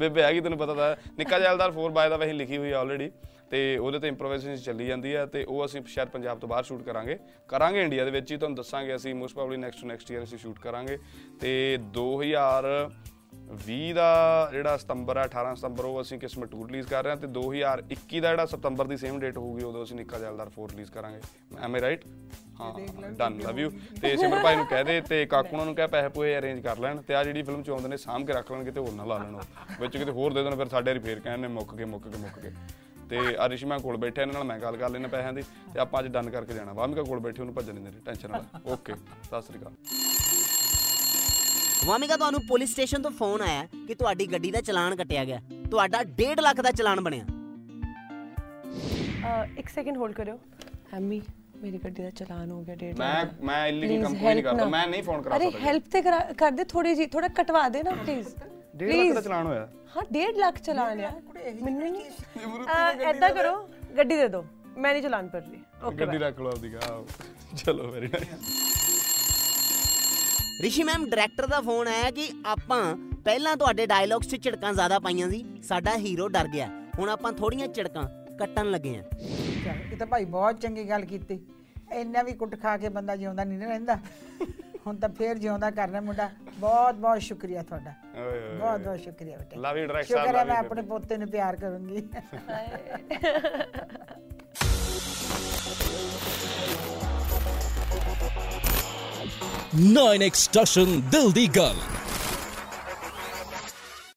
ਬੇਬੇ ਹੈਗੀ ਤੈਨੂੰ ਪਤਾ ਤਾਂ ਹੈ। ਨਿੱਕਾ ਜੈਲਦਾਰ 4 ਬਾਏ ਦਾ ਵਹੀ ਲਿਖੀ ਹੋਈ ਆਲਰੇਡੀ ਤੇ ਉਹਦੇ ਤੇ ਇੰਪਰੋਵਾਈਜ਼ੇਸ਼ਨ ਚੱਲੀ ਜਾਂਦੀ ਹੈ ਤੇ ਉਹ ਅਸੀਂ ਸ਼ਾਇਦ ਪੰਜਾਬ ਤੋਂ ਬਾਹਰ ਸ਼ੂਟ ਕਰਾਂਗੇ ਕਰਾਂਗੇ ਇੰਡੀਆ ਦੇ ਵਿੱਚ ਹੀ, ਤੁਹਾਨੂੰ ਦੱਸਾਂਗੇ ਅਸੀਂ most probably next to next year ਅਸੀਂ ਸ਼ੂਟ ਕਰਾਂਗੇ ਤੇ 2020 ਦਾ ਜਿਹੜਾ ਸਤੰਬਰ ਹੈ 18 ਸਤੰਬਰ ਉਹ ਅਸੀਂ ਕਿਸਮਤ 2 ਰਿਲੀਜ਼ ਕਰ ਰਹੇ ਹਾਂ ਤੇ 2021 ਦਾ ਜਿਹੜਾ ਸਤੰਬਰ ਦੀ ਸੇਮ ਡੇਟ ਹੋਊਗੀ ਉਦੋਂ ਅਸੀਂ ਨਿੱਕਾ ਜੈਲਦਾਰ 4 ਰਿਲੀਜ਼ ਕਰਾਂਗੇ। ਐਮ ਆਈ ਰਾਈਟ ਹਾਂ ਡਨ ਲਵ ਯੂ ਤੇ ਸਿਮਰ ਭਾਈ ਨੂੰ ਕਹਿ ਦੇ ਤੇ ਕਾਕੂ ਉਹਨਾਂ ਨੂੰ ਕਹਿ ਪੈਸੇ ਪੂਏ ਅਰੇਂਜ ਕਰ ਲੈਣ ਤੇ ਆ ਜਿਹੜੀ ਫਿਲਮ ਚ ਆਉਂਦੇ ਨੇ ਸਾਂਭ ਕੇ ਰੱਖ ਲੈਣ ਕਿਤੇ ਹੋਰ ਨਾ ਲਾ ਲੈਣ। ਵਿੱਚ ਕਿਤੇ ਹੋਰ ਦੇ ਦੇਣ ਫਿਰ ਸਾਡੇ ਵਾਰੀ ਫੇਰ ਕਹਿਣ ਨੇ ਮੁੱਕ ਗਏ ਮੁੱਕ ਗਏ ਮੁੱਕ ਗਏ। ਤੇ ਆ ਰਿਸ਼ਮਾ ਕੋਲ ਬੈਠੇ ਇਹਨਾਂ ਨਾਲ ਮੈਂ ਗੱਲ ਕਰ ਲੈਣਾ ਪੈਸਿਆਂ ਦੀ ਤੇ ਆਪਾਂ ਅੱਜ ਡਨ ਕਰਕੇ ਜਾਣਾ। ਵਾਮਿਕਾ ਕੋਲ ਬੈਠੀ ਉਹਨੂੰ ਭੱਜਣ ਨਹੀਂ ਦੇ ਟੈਨਸ਼ਨ ਨਾਲ ਓਕੇ ਸਤਿ ਸ੍ਰੀ ਅਕਾਲ। ਵਾਮਿਕਾ ਤੁਹਾਨੂੰ ਪੁਲਿਸ ਸਟੇਸ਼ਨ ਤੋਂ ਫੋਨ ਆਇਆ ਕਿ ਤੁਹਾਡੀ ਗੱਡੀ ਦਾ ਚਲਾਨ ਕੱਟਿਆ ਗਿਆ। ਤੁਹਾਡਾ 1.5 ਲੱਖ ਦਾ ਚਲਾਨ ਬਣਿਆ। ਇੱਕ ਸੈਕਿੰਡ ਹੋਲਡ ਕਰਿਓ। ਐਮੀ ਮੇਰੀ ਗੱਡੀ ਦਾ ਚਲਾਨ ਹੋ ਗਿਆ ਡੇਢ ਮੈਂ ਮੈਂ ਇਲੀਗਲ ਕੋਈ ਨਹੀਂ ਕਰਦਾ। ਮੈਂ ਨਹੀਂ ਫੋਨ ਕਰਾ ਅਰੇ ਸਕਦਾ। ਹੈਲਪ ਤੇ ਕਰਾ- ਦੇ ਥੋੜੀ ਜੀ ਥੋੜਾ ਕਟਵਾ ਦੇ ਨਾ ਪਲੀਜ਼ ਡੇਢ ਲੱਖ ਦਾ ਚਲਾਨ ਹੋਇਆ। ਹਾਂ 1.5 ਲੱਖ ਚਲਾਨ ਆ। ਮੈਨੂੰ ਨਹੀਂ ਐਦਾਂ ਕਰੋ ਗੱਡੀ ਦੇ ਦਿਓ। ਮੈਂ ਨਹੀਂ ਚਲਾਨ ਕਰ ਰਹੀ। ਓਕੇ ਗੱਡੀ ਰੱਖ ਲਓ ਆਪਦੀ ਚਲੋ very nice Rishi ma'am director ਦਾ ਫੋਨ ਆਇਆ ਕਿ ਆਪਾਂ ਪਹਿਲਾਂ ਤੁਹਾਡੇ ਡਾਇਲੌਗਸ 'ਚ ਝਿੜਕਾਂ ਜ਼ਿਆਦਾ ਪਾਈਆਂ ਸੀ ਸਾਡਾ ਹੀਰੋ ਡਰ ਗਿਆ। ਹੁਣ ਆਪਾਂ ਥੋੜੀਆਂ ਝਿੜਕਾਂ ਕੱਟਣ ਲੱਗੇ ਆਂ ਇਹ ਤਾਂ ਭਾਈ ਬਹੁਤ ਚੰਗੀ ਗੱਲ ਕੀਤੀ। ਇੰਨਾ ਵੀ ਕੁੱਟ ਖਾ ਕੇ ਬੰਦਾ ਜਿਉਂਦਾ ਨਹੀਂ ਨਾ ਰਹਿੰਦਾ। ਹੁਣ ਤਾਂ ਫੇਰ ਜਿਉਂਦਾ ਕਰਨਾ ਮੁੰਡਾ। ਬਹੁਤ ਬਹੁਤ ਸ਼ੁਕਰੀਆ ਤੁਹਾਡਾ। ਬਹੁਤ ਬਹੁਤ ਸ਼ੁਕਰੀਆ ਬੇਟੇ। You, director ਸਾਹਿਬ, ਸ਼ੁਕਰ ਹੈ ਮੈਂ ਆਪਣੇ ਪੋਤੇ ਨੂੰ ਪਿਆਰ ਕਰੂੰਗੀ। ਨਾਈਨ ਐਕਸਟ੍ਰੈਸ਼ਨ ਦਿਲ ਦੀ ਗੱਲ